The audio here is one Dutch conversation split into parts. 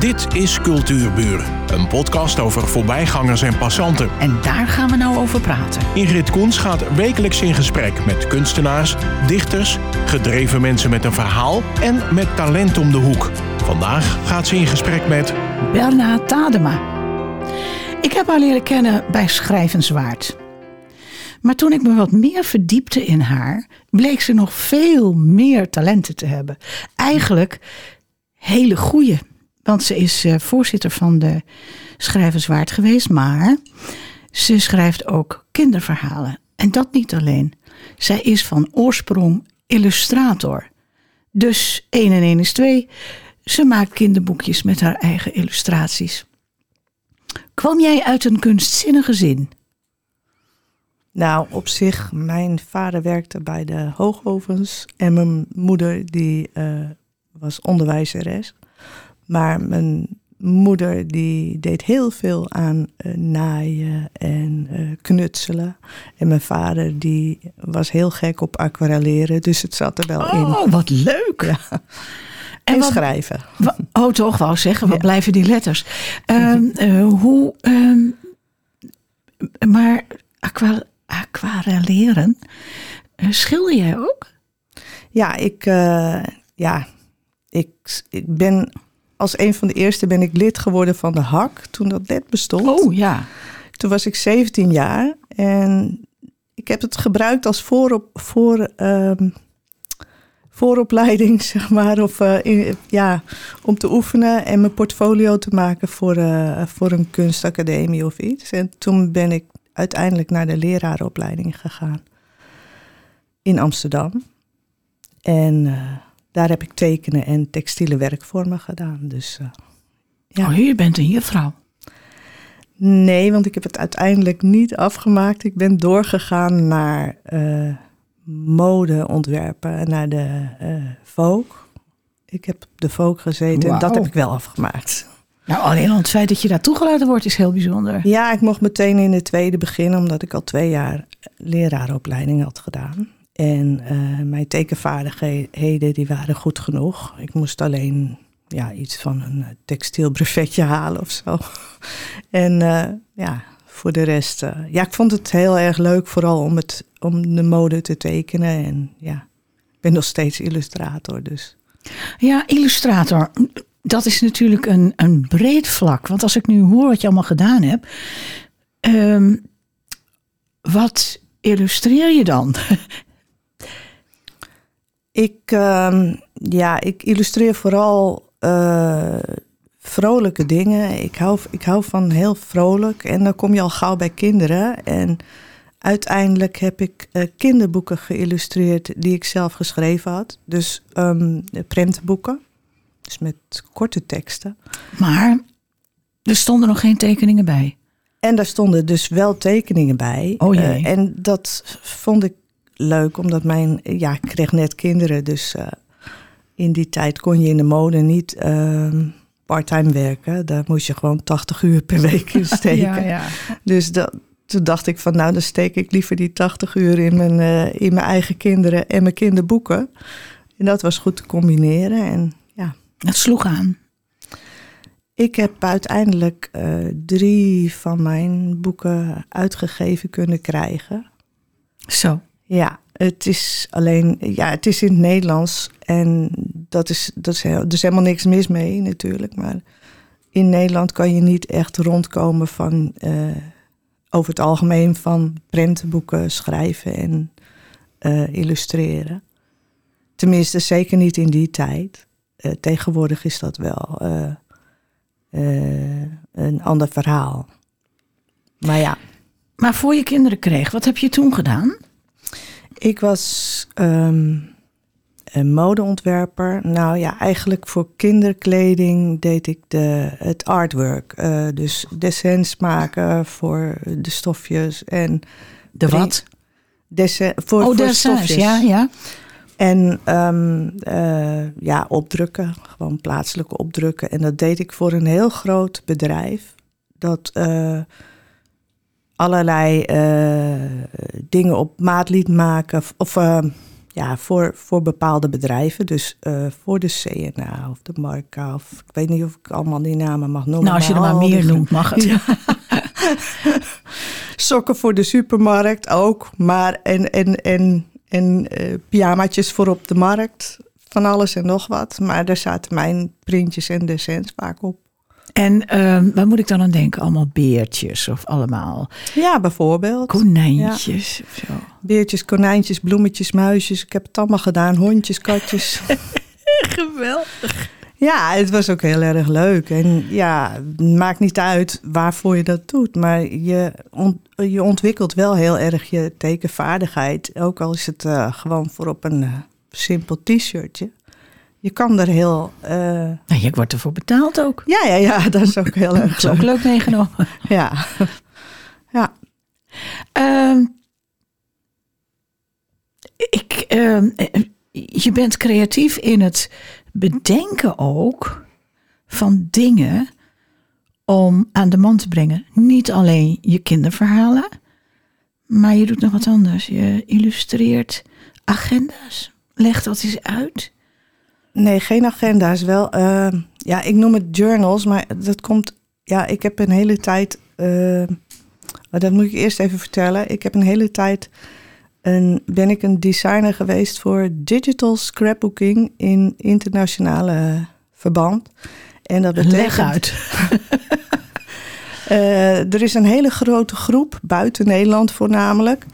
Dit is Cultuurburen, een podcast over voorbijgangers en passanten. En daar gaan we nou over praten. Ingrid Koens gaat wekelijks in gesprek met kunstenaars, dichters, gedreven mensen met een verhaal en met talent om de hoek. Vandaag gaat ze in gesprek met Berna Tadema. Ik heb haar leren kennen bij Schrijvenswaard. Maar toen ik me wat meer verdiepte in haar, bleek ze nog veel meer talenten te hebben. Eigenlijk hele goede. Want ze is eh, voorzitter van de Schrijverswaard geweest, maar ze schrijft ook kinderverhalen. En dat niet alleen. Zij is van oorsprong illustrator. Dus 1 en 1 is 2. Ze maakt kinderboekjes met haar eigen illustraties. Kwam jij uit een kunstzinnig gezin? Nou, op zich, mijn vader werkte bij de hoogovens en mijn moeder die uh, was onderwijzeres. Maar mijn moeder die deed heel veel aan uh, naaien en uh, knutselen. En mijn vader die was heel gek op aquarelleren, dus het zat er wel oh, in. Oh, wat leuk! Ja. En, en wat, schrijven. Oh, toch wou zeggen, wat ja. blijven die letters? Um, uh, hoe, um, maar aqua, aquarelleren, schilder jij ook? Ja, ik, ja, ik, ik ben als een van de eerste ben ik lid geworden van de HAK toen dat net bestond. Oh ja. Toen was ik 17 jaar en ik heb het gebruikt als voorop, voor, um, vooropleiding, zeg maar. Of uh, in, ja, om te oefenen en mijn portfolio te maken voor, uh, voor een kunstacademie of iets. En toen ben ik uiteindelijk naar de leraaropleiding gegaan in Amsterdam. En uh, daar heb ik tekenen en textiele werkvormen gedaan. Dus, uh, ja. Oh, je bent een juffrouw. Nee, want ik heb het uiteindelijk niet afgemaakt. Ik ben doorgegaan naar uh, modeontwerpen, naar de uh, Vogue. Ik heb de Vogue gezeten wow. en dat heb ik wel afgemaakt. Nou, alleen al het feit dat je daar toegelaten wordt is heel bijzonder. Ja, ik mocht meteen in de tweede beginnen, omdat ik al twee jaar leraaropleiding had gedaan. En uh, mijn tekenvaardigheden die waren goed genoeg. Ik moest alleen ja, iets van een textiel brevetje halen of zo. en uh, ja, voor de rest... Ja, ik vond het heel erg leuk vooral om, het, om de mode te tekenen. En ja, ik ben nog steeds illustrator dus. Ja, illustrator. Dat is natuurlijk een, een breed vlak. Want als ik nu hoor wat je allemaal gedaan hebt... Um, wat illustreer je dan? Ik, uh, ja, ik illustreer vooral uh, vrolijke dingen. Ik hou, ik hou van heel vrolijk. En dan kom je al gauw bij kinderen. En uiteindelijk heb ik uh, kinderboeken geïllustreerd die ik zelf geschreven had. Dus um, prentenboeken. Dus met korte teksten. Maar er stonden nog geen tekeningen bij. En daar stonden dus wel tekeningen bij. Oh jee. Uh, en dat vond ik leuk, omdat mijn, ja, ik kreeg net kinderen, dus uh, in die tijd kon je in de mode niet uh, parttime werken. Daar moest je gewoon 80 uur per week in steken. ja, ja. Dus dat, toen dacht ik van, nou, dan steek ik liever die 80 uur in mijn, uh, in mijn eigen kinderen en mijn kinderboeken. En dat was goed te combineren. En ja. Het sloeg aan. Ik heb uiteindelijk uh, drie van mijn boeken uitgegeven kunnen krijgen. Zo. Ja, het is alleen, ja, het is in het Nederlands en dat is, dat is, er is helemaal niks mis mee natuurlijk. Maar in Nederland kan je niet echt rondkomen van, uh, over het algemeen van prentenboeken schrijven en uh, illustreren. Tenminste, zeker niet in die tijd. Uh, tegenwoordig is dat wel een ander verhaal. Maar ja. Maar voor je kinderen kreeg, wat heb je toen gedaan? Ik was um, een modeontwerper. Nou ja, eigenlijk voor kinderkleding deed ik de, het artwork. Uh, dus dessins maken voor de stofjes en... De wat? Dessin, voor, oh, voor dessins, stofjes. ja, ja. En um, uh, ja, opdrukken, gewoon plaatselijke opdrukken. En dat deed ik voor een heel groot bedrijf. Dat uh, allerlei uh, dingen op maat liet maken. Of ja, voor, voor bepaalde bedrijven. Dus uh, voor de CNA of de Marca. Of ik weet niet of ik allemaal die namen mag noemen. Nou, als je er maar meer noemt, mag het. Ja. Sokken voor de supermarkt ook. Maar en, en, en, en uh, pyjamaatjes voor op de markt. Van alles en nog wat. Maar daar zaten mijn printjes en descents vaak op. En uh, waar moet ik dan aan denken? Allemaal beertjes of allemaal? Ja, bijvoorbeeld. Konijntjes ja. of zo. Beertjes, konijntjes, bloemetjes, muisjes. Ik heb het allemaal gedaan. Hondjes, katjes. Geweldig. Ja, het was ook heel erg leuk. En ja, maakt niet uit waarvoor je dat doet. Maar je, je ontwikkelt wel heel erg je tekenvaardigheid. Ook al is het uh, gewoon voor op een uh, simpel t-shirtje je kan er heel. Uh... Nou, je wordt ervoor betaald ook. Ja, ja, ja, dat is ook heel leuk. ook leuk meegenomen. ja. ja. Uh, ik, uh, je bent creatief in het bedenken ook van dingen om aan de man te brengen. Niet alleen je kinderverhalen, maar je doet nog wat anders. Je illustreert agenda's. Leg dat eens uit. Nee, geen agenda's. Wel, uh, ja, ik noem het journals, maar dat komt. Ja, ik heb een hele tijd. Uh, dat moet ik eerst even vertellen. Ik heb een hele tijd. Een, ben ik een designer geweest voor digital scrapbooking in internationale verband. En dat betekent. Leg uit. uh, er is een hele grote groep buiten Nederland voornamelijk.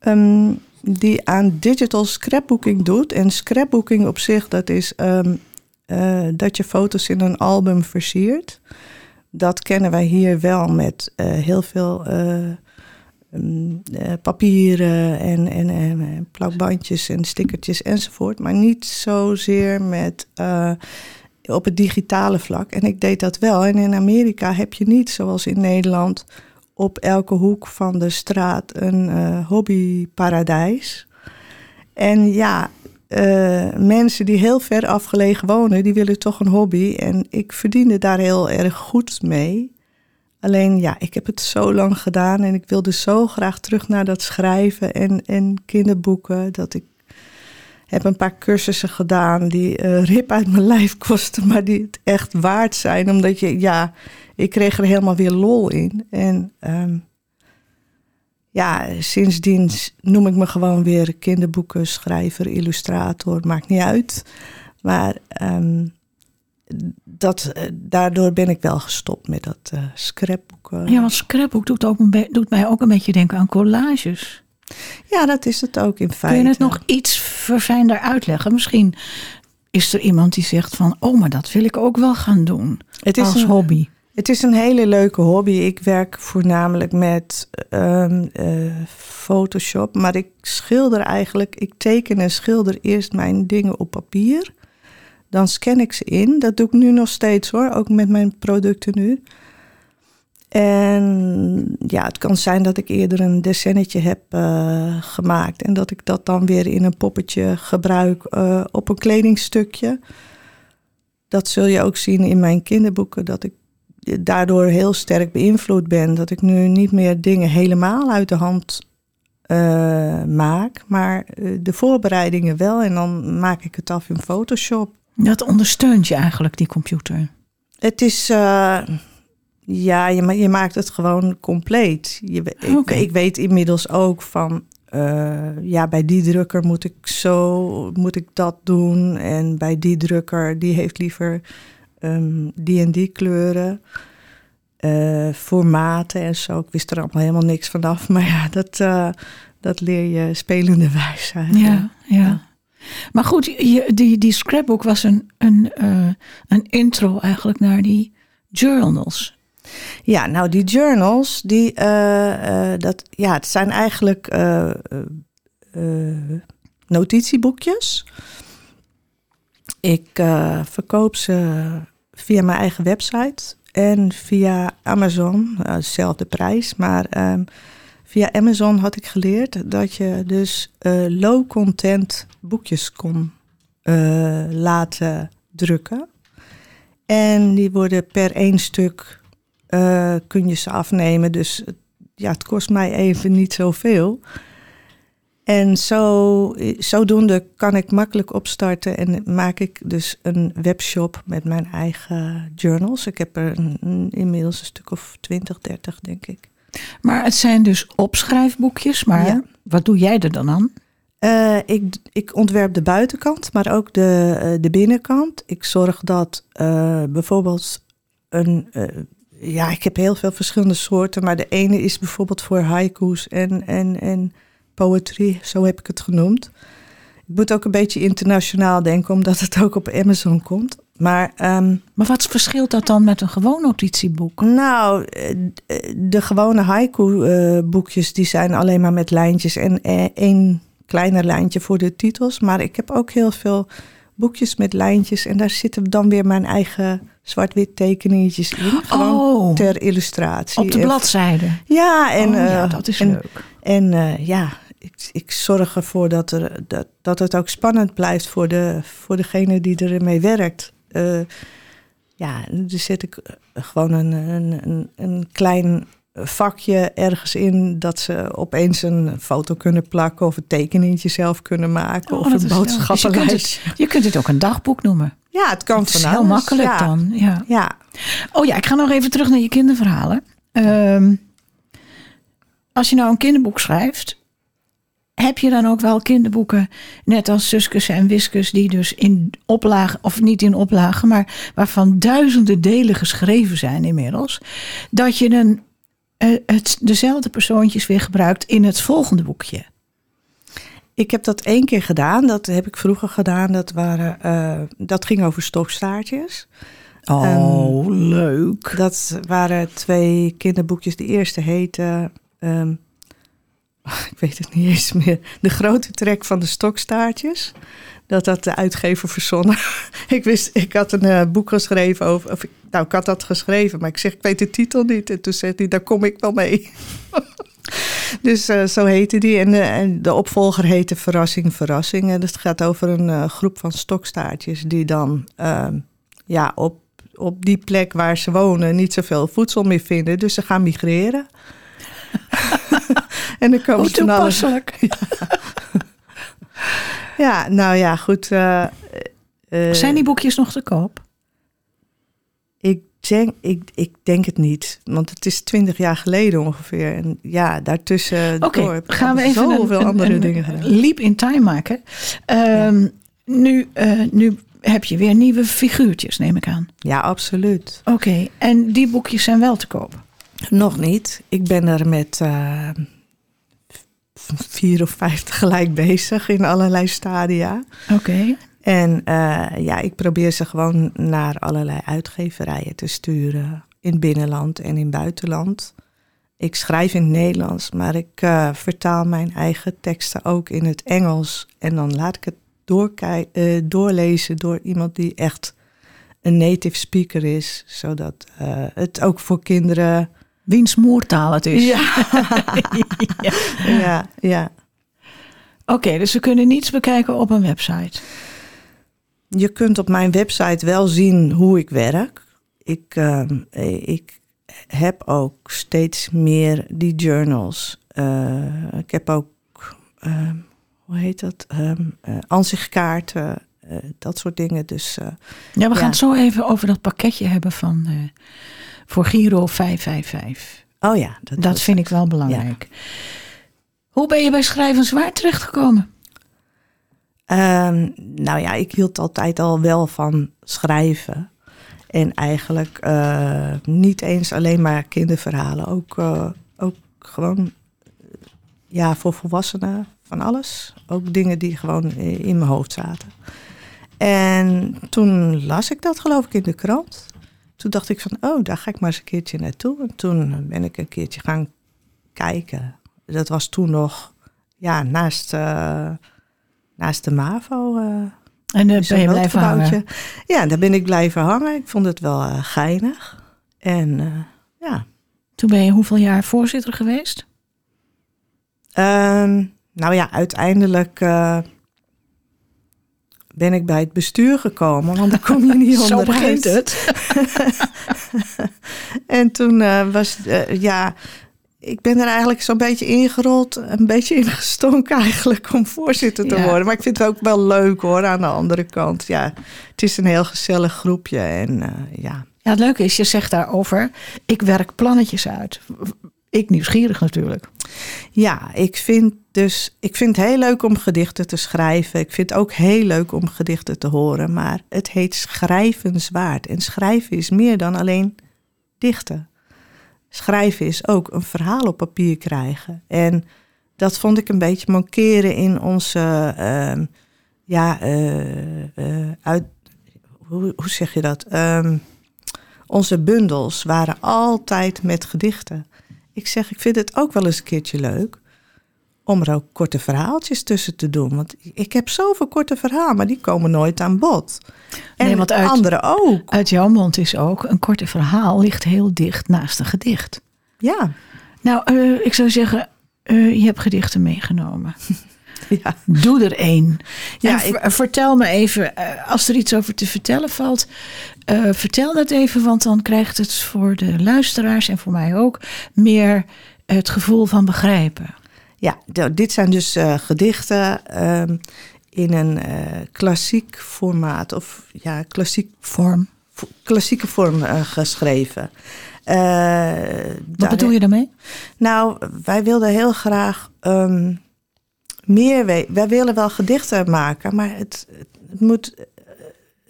Um, die aan digital scrapbooking doet. En scrapbooking op zich, dat is um, uh, dat je foto's in een album versiert. Dat kennen wij hier wel met uh, heel veel uh, um, papieren en, en, en, plakbandjes en stickertjes enzovoort. Maar niet zozeer met op het digitale vlak. En ik deed dat wel. En in Amerika heb je niet, zoals in Nederland, op elke hoek van de straat een uh, hobbyparadijs. En ja, uh, mensen die heel ver afgelegen wonen, die willen toch een hobby. En ik verdiende daar heel erg goed mee. Alleen ja, ik heb het zo lang gedaan en ik wilde zo graag terug naar dat schrijven en, en kinderboeken. Dat ik heb een paar cursussen gedaan die uh, rip uit mijn lijf kosten, maar die het echt waard zijn. Omdat je, ja, ik kreeg er helemaal weer lol in. En um, ja, sindsdien noem ik me gewoon weer kinderboeken, schrijver, illustrator, maakt niet uit. Maar um, dat, eh, daardoor ben ik wel gestopt met dat uh, scrapboeken. Ja, want scrapboek doet, ook doet mij ook een beetje denken aan collages. Ja, dat is het ook in feite. Kun je het nog iets verfijnder uitleggen? Misschien is er iemand die zegt van... oh, maar dat wil ik ook wel gaan doen het is als een, hobby. Het is een hele leuke hobby. Ik werk voornamelijk met um, uh, Photoshop. Maar ik schilder eigenlijk... ik teken en schilder eerst mijn dingen op papier. Dan scan ik ze in. Dat doe ik nu nog steeds hoor, ook met mijn producten nu... En ja, het kan zijn dat ik eerder een decennetje heb uh, gemaakt en dat ik dat dan weer in een poppetje gebruik uh, op een kledingstukje. Dat zul je ook zien in mijn kinderboeken, dat ik daardoor heel sterk beïnvloed ben. Dat ik nu niet meer dingen helemaal uit de hand uh, maak, maar de voorbereidingen wel. En dan maak ik het af in Photoshop. Dat ondersteunt je eigenlijk, die computer? Het is ja, je, je maakt het gewoon compleet. Je, ik, ik, weet inmiddels ook van, uh, ja, bij die drukker moet ik zo, moet ik dat doen. En bij die drukker, die heeft liever um, die en die kleuren. Uh, formaten en zo. Ik wist er allemaal helemaal niks vanaf. Maar ja, dat, uh, dat leer je spelende wijs Ja, ja. ja. Maar goed, die, die scrapbook was een, een, een intro eigenlijk naar die journals. Ja, nou die journals, die, dat, ja, het zijn eigenlijk notitieboekjes. Ik verkoop ze via mijn eigen website en via Amazon, dezelfde prijs, maar ehm, via Amazon had ik geleerd dat je dus low content boekjes kon laten drukken. En die worden per één stuk kun je ze afnemen. Dus ja, het kost mij even niet zoveel. En zo, zodoende kan ik makkelijk opstarten en maak ik dus een webshop met mijn eigen journals. Ik heb er een- inmiddels een stuk of 20, 30, denk ik. Maar het zijn dus opschrijfboekjes, maar Ja. wat doe jij er dan aan? Eh, ik, ik ontwerp de buitenkant, maar ook de, eh, de binnenkant. Ik zorg dat eh, bijvoorbeeld een. ja, ik heb heel veel verschillende soorten, maar de ene is bijvoorbeeld voor haiku's en, en, en poetry, zo heb ik het genoemd. Ik moet ook een beetje internationaal denken, omdat het ook op Amazon komt. Maar ehm, Maar wat verschilt dat dan met een gewoon notitieboek? nou, eh, de gewone haiku-boekjes die zijn alleen maar met lijntjes en eh, één kleiner lijntje voor de titels. Maar ik heb ook heel veel boekjes met lijntjes en daar zitten dan weer mijn eigen zwart-wit tekeningetjes in. Gewoon Oh, ter illustratie. op de bladzijde. Ja, en, oh, ja, eh, dat is en, leuk. En eh, ja, ik, ik zorg ervoor dat, er, dat, dat het ook spannend blijft voor, de, voor degene die ermee werkt. Eh, ja, dus zet ik eh, gewoon een, een, een, klein vakje ergens in dat ze opeens een foto kunnen plakken of een tekeningetje zelf kunnen maken Oh, of een. Dus je, kunt boodschappenlijst. het, je kunt het ook een dagboek noemen. Ja, het kan Het is heel makkelijk ja. dan. Ja. Ja, Oh ja, ik ga nog even terug naar je kinderverhalen. Ehm, als je nou een kinderboek schrijft, heb je dan ook wel kinderboeken, net als Suskus en Wiskus, die dus in oplagen, of niet in oplagen, maar waarvan duizenden delen geschreven zijn inmiddels, dat je een, eh, het, dezelfde persoontjes weer gebruikt in het volgende boekje. Ik heb dat één keer gedaan. Dat heb ik vroeger gedaan. Dat, waren, eh, dat ging over stokstaartjes. Oh, leuk. Dat waren twee kinderboekjes. De eerste heette... ehm, ik weet het niet eens meer. De grote trek van de stokstaartjes. Dat had de uitgever verzonnen. ik wist, ik had een eh, boek geschreven over... Of, nou, ik had dat geschreven, maar ik zeg, ik weet de titel niet. En toen zei hij, daar kom ik wel mee. Dus eh, zo heette die. En, de- en de opvolger heette Verrassing, Verrassing. En het gaat over een eh, groep van stokstaartjes die dan ehm, ja, op, op die plek waar ze wonen niet zoveel voedsel meer vinden. Dus ze gaan migreren. En dan komen Hoe ze alles. toepasselijk. Ja, nou ja, goed. eh, eh, Zijn die boekjes nog te koop? ik, denk, ik, ik denk het niet. Want het is twintig jaar geleden ongeveer. En ja, daartussen heb ik gaan we even zoveel een, andere een dingen gedaan. leap in time maken. Ehm, nu, eh, nu heb je weer nieuwe figuurtjes, neem ik aan. Ja, absoluut. Oké, en die boekjes zijn wel te koop. Nog niet. Ik ben er met eh, vier of vijf tegelijk bezig in allerlei stadia. Oké. En eh, ja, ik probeer ze gewoon naar allerlei uitgeverijen te sturen. In binnenland en in buitenland. Ik schrijf in het Nederlands, maar ik eh, vertaal mijn eigen teksten ook in het Engels. En dan laat ik het eh, doorlezen door iemand die echt een native speaker is. Zodat het ook voor kinderen Wiens moertaal het is. ja. ja, ja. Oké, dus we kunnen niets bekijken op een website. Je kunt op mijn website wel zien hoe ik werk. Ik, ehm, ik heb ook steeds meer die journals. Eh, ik heb ook, ehm, hoe heet dat? Ehm eh, ansichtkaarten, eh, dat soort dingen. Dus eh, Ja, we gaan het zo even over dat pakketje hebben van eh, voor Giro 555. oh ja, dat, Dat vind ik wel belangrijk. Hoe ben je bij Schrijven Zwaar terechtgekomen? Ehm, nou ja, ik hield altijd al wel van schrijven. En eigenlijk niet eens alleen maar kinderverhalen. Ook, ook gewoon ja, voor volwassenen van alles. Ook dingen die gewoon in mijn hoofd zaten. En toen las ik dat geloof ik in de krant. Toen dacht ik van, oh, daar ga ik maar eens een keertje naartoe. En toen ben ik een keertje gaan kijken. Dat was toen nog, ja, naast... eh, naast de MAVO. eh En uh, is ben je blijven hangen? Ja, daar ben ik blijven hangen. Ik vond het wel eh, geinig. En ja, Toen ben je hoeveel jaar voorzitter geweest? Ehm, nou ja, uiteindelijk ben ik bij het bestuur gekomen, want daar kom je niet Zo onderuit. begint het. En toen eh, was, eh, ja, ik ben er eigenlijk zo'n beetje ingerold, een beetje ingestonken eigenlijk om voorzitter te Ja. worden. Maar ik vind het ook wel leuk hoor, aan de andere kant. Ja, het is een heel gezellig groepje en eh, ja. Ja, het leuke is, je zegt daarover, ik werk plannetjes uit. Ik nieuwsgierig natuurlijk. Ja, ik vind dus, ik vind het heel leuk om gedichten te schrijven. Ik vind het ook heel leuk om gedichten te horen, maar het heet schrijvenswaard. En schrijven is meer dan alleen dichten. Schrijven is ook een verhaal op papier krijgen. En dat vond ik een beetje mankeren in onze, ehm, ja, eh, eh, uit, hoe, hoe zeg je dat? Ehm, onze bundels waren altijd met gedichten. Ik zeg, ik vind het ook wel eens een keertje leuk om er ook korte verhaaltjes tussen te doen. Want ik heb zoveel korte verhalen, maar die komen nooit aan bod. En Nee, want uit- anderen ook. Uit jouw mond is ook, een korte verhaal ligt heel dicht naast een gedicht. Ja, Nou, eh, ik zou zeggen, eh, je hebt gedichten meegenomen. ja. Doe er één. Ja, Ja, ver- vertel me even, eh, als er iets over te vertellen valt, eh, vertel dat even, want dan krijgt het voor de luisteraars en voor mij ook meer het gevoel van begrijpen. ja dit zijn dus eh, gedichten ehm, in een klassiek formaat. Of ja, klassiek, Vorm. vo- klassieke vorm geschreven. Wat bedoel je daarmee? Nou, wij wilden heel graag ehm, meer. Wij willen wel gedichten maken, maar het, het moet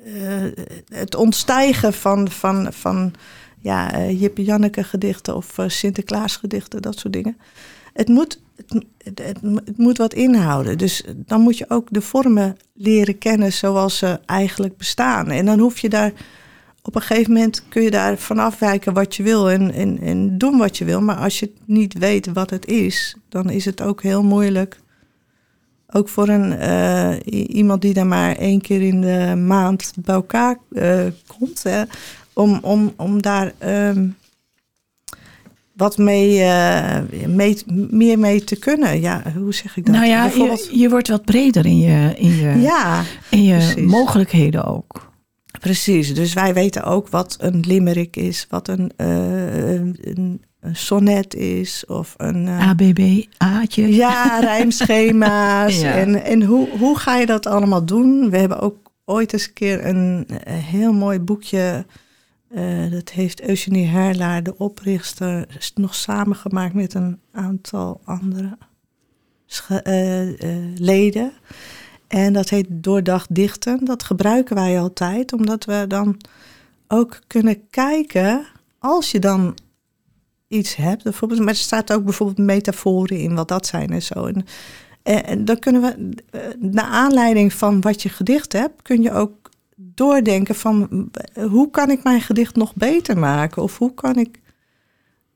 eh, eh, het ontstijgen van, van, van ja, eh, Jippe Janneke gedichten of Sinterklaas gedichten, dat soort dingen. Het moet, het, het, het moet wat inhouden. Dus dan moet je ook de vormen leren kennen zoals ze eigenlijk bestaan. En dan hoef je daar op een gegeven moment kun je daar van afwijken wat je wil en, en, en doen wat je wil. Maar als je niet weet wat het is, dan is het ook heel moeilijk. Ook voor een, eh, iemand die daar maar één keer in de maand bij elkaar eh, komt. Hè, om, om, om daar ehm, wat mee, eh, mee, meer mee te kunnen. Ja, hoe zeg ik dat? Nou ja, Bijvoorbeeld- je, je wordt wat breder in je, in je, ja, in je precies. mogelijkheden ook. Precies, dus wij weten ook wat een limerick is, wat een, een, een sonnet is of een... eh, ABB, A'tje. ja, rijmschema's. Ja. En, en hoe, hoe ga je dat allemaal doen? We hebben ook ooit eens een keer een, eh, heel mooi boekje... eh, dat heeft Eugenie Herlaar, de oprichter, nog samengemaakt met een aantal andere leden. En dat heet Doordacht Dichten. Dat gebruiken wij altijd, omdat we dan ook kunnen kijken, als je dan iets hebt, bijvoorbeeld, maar er staat ook bijvoorbeeld metaforen in wat dat zijn en zo. En, en, dan kunnen we, eh, naar aanleiding van wat je gedicht hebt, kun je ook doordenken van eh, hoe kan ik mijn gedicht nog beter maken? Of hoe kan ik.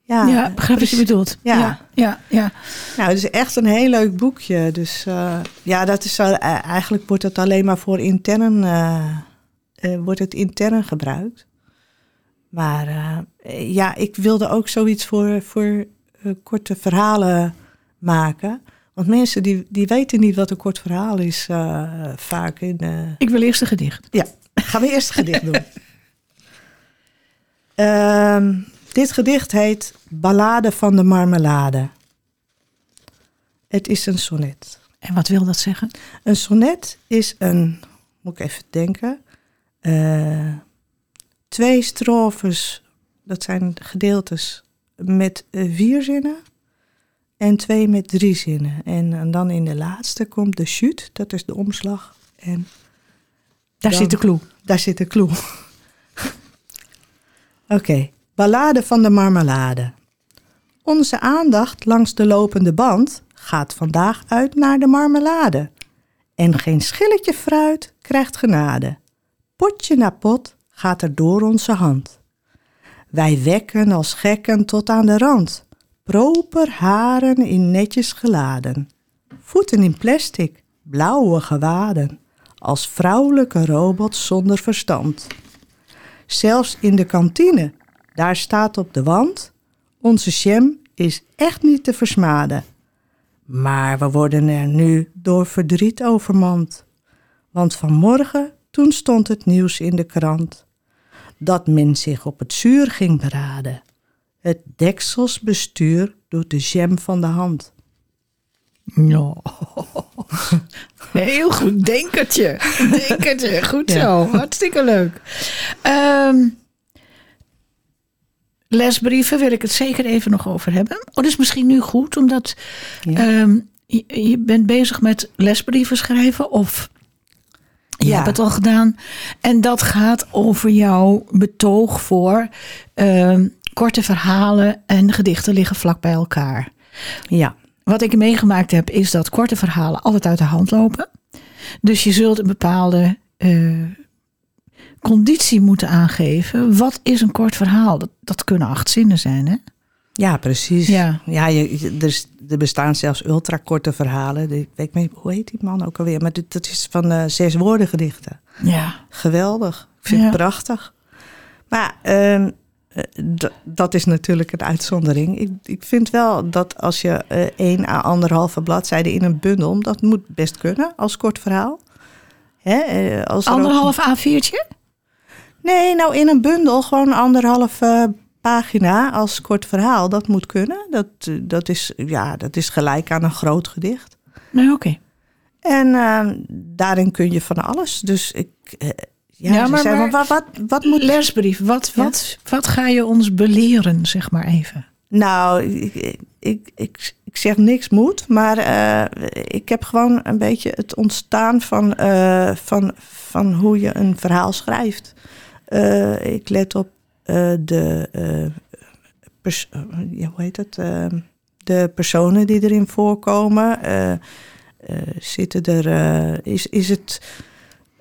Ja, begrijp wat je bedoelt. Ja. ja, ja. ja. Nou, het is echt een heel leuk boekje. Dus eh, ja, dat is eigenlijk wordt het alleen maar voor intern, eh, wordt het intern gebruikt. Maar eh, ja, ik wilde ook zoiets voor, voor eh, korte verhalen maken. Want mensen die, die weten niet wat een kort verhaal is eh, vaak. In, Ik wil eerst een gedicht. ja, gaan we eerst een gedicht doen. Ehm, dit gedicht heet Ballade van de Marmelade. Het is een sonnet. En wat wil dat zeggen? Een sonnet is een, moet ik even denken, twee strofes, dat zijn gedeeltes met eh, vier zinnen en twee met drie zinnen. En, en dan in de laatste komt de chute, dat is de omslag. En Daar Dan- zit de clue. daar zit de clue. Oké, ballade van de marmelade. Onze aandacht langs de lopende band gaat vandaag uit naar de marmelade. En geen schilletje fruit krijgt genade. Potje na pot gaat er door onze hand. Wij wekken als gekken tot aan de rand. Proper haren in netjes geladen. Voeten in plastic, blauwe gewaden. Als vrouwelijke robots zonder verstand. Zelfs in de kantine, daar staat op de wand: onze jam is echt niet te versmaden. Maar we worden er nu door verdriet overmand. Want vanmorgen, toen stond het nieuws in de krant. Dat men zich op het zuur ging beraden. Het dekselsbestuur door de jam van de hand. Ja. Heel goed, denkertje. Denkertje, goed Ja. zo. Hartstikke leuk. Ehm, lesbrieven wil ik het zeker even nog over hebben. Oh, dat is misschien nu goed, omdat Ja. ehm, je, je bent bezig met lesbrieven schrijven of je Ja. hebt het al gedaan. En dat gaat over jouw betoog voor ehm, korte verhalen en gedichten liggen vlak bij elkaar. Ja, Wat ik meegemaakt heb, is dat korte verhalen altijd uit de hand lopen. Dus je zult een bepaalde eh, conditie moeten aangeven. Wat is een kort verhaal? Dat, dat kunnen acht zinnen zijn, hè? Ja precies. Ja. Ja, je, je- er, er bestaan zelfs ultrakorte verhalen. Ik weet niet, hoe heet die man ook alweer? Maar dit, dat is van eh, zes woorden gedichten. Ja. Geweldig. Ik vind Ja. het prachtig. Maar ehm, eh, dat is natuurlijk een uitzondering. Ik, ik vind wel dat als je eh één à anderhalve bladzijde in een bundel... dat moet best kunnen als kort verhaal. Hè, als er ook- Anderhalf A4'tje? Nee, nou in een bundel gewoon anderhalf pagina als kort verhaal. Dat moet kunnen. Dat, dat, is, ja, dat is gelijk aan een groot gedicht. Nee, oké. En eh, daarin kun je van alles. Dus ik... eh, ja, maar- zei, maar- wat, wat, wat moet Lesbrief, wat, Ja. wat, wat ga je ons beleren, zeg maar even? Nou, ik, ik, ik, ik zeg niks moet, maar eh, ik heb gewoon een beetje het ontstaan van, eh, van, van hoe je een verhaal schrijft. Ik let op de, eh, pers- eh, ja, hoe heet het? Eh, de personen die erin voorkomen. Eh, eh, zitten er, eh, is, is het,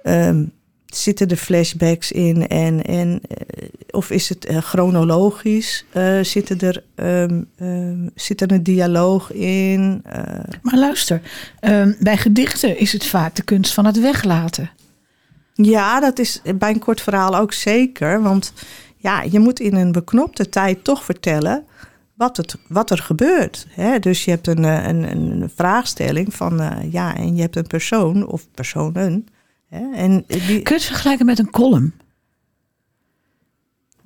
ehm, zitten er flashbacks in en, en eh, of is het eh, chronologisch? Eh, zitten er, ehm, ehm, zit er een dialoog in? Eh, Maar luister, ehm, bij gedichten is het vaak de kunst van het weglaten. ja, dat is bij een kort verhaal ook zeker. Want ja, je moet in een beknopte tijd toch vertellen wat, het, wat er gebeurt. Hè? Dus je hebt een, eh, een, een vraagstelling van eh, ja, en je hebt een persoon of personen. Hè? En die, Kun je het vergelijken met een column?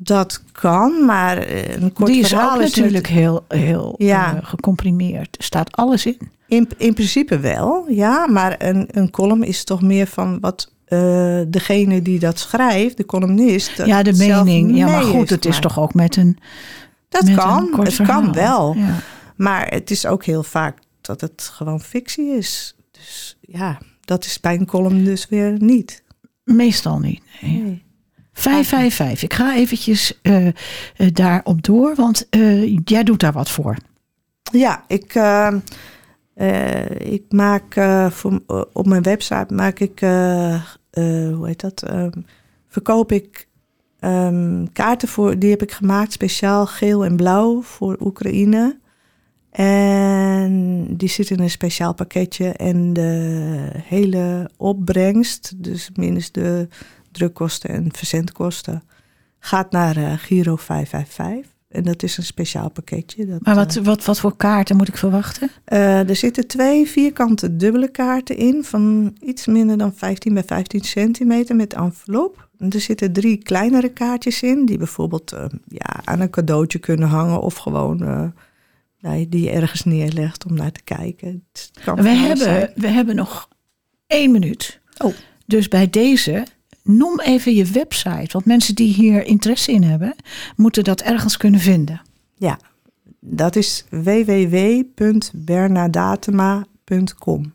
dat kan, maar eh, een kort Die is verhaal ook is natuurlijk heel, heel Ja. gecomprimeerd. Er staat alles in. In, in principe wel, ja. Maar een, een column is toch meer van wat eh, degene die dat schrijft, de columnist. ja, de mening. Ja, maar goed, het is toch ook met een. Dat met kan, een het verhaal. kan wel. Ja. Maar het is ook heel vaak dat het gewoon fictie is. Dus ja, dat is bij een column dus weer niet. Meestal niet. Nee. Nee. 555. Ik ga eventjes eh, eh, daarop door, want jij doet daar wat voor. Ja, ik, ik maak voor, op mijn website maak ik, eh, hoe heet dat? Ehm, verkoop ik ehm, kaarten voor, die heb ik gemaakt speciaal geel en blauw voor Oekraïne. En die zit in een speciaal pakketje en de hele opbrengst, dus minus de drukkosten en verzendkosten, gaat naar eh, Giro 555. En dat is een speciaal pakketje. Dat, Maar wat, eh, wat, wat voor kaarten moet ik verwachten? eh, er zitten twee vierkante dubbele kaarten in van iets minder dan 15 bij 15 centimeter met envelop. En Er zitten drie kleinere kaartjes in die bijvoorbeeld eh, ja, aan een cadeautje kunnen hangen of gewoon die je ergens neerlegt om naar te kijken. We hebben, zijn. we hebben nog één minuut. Oh. Dus bij deze, noem even je website. Want mensen die hier interesse in hebben, moeten dat ergens kunnen vinden. Ja, dat is www.bernadatema.com.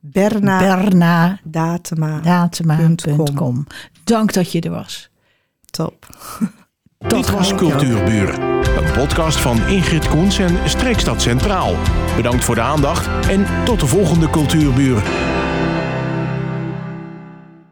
bernaddatema.com. Dank dat je er was. Top. Dit was Cultuurburen, een podcast van Ingrid Koens en Streekstad Centraal. Bedankt voor de aandacht en tot de volgende Cultuurburen.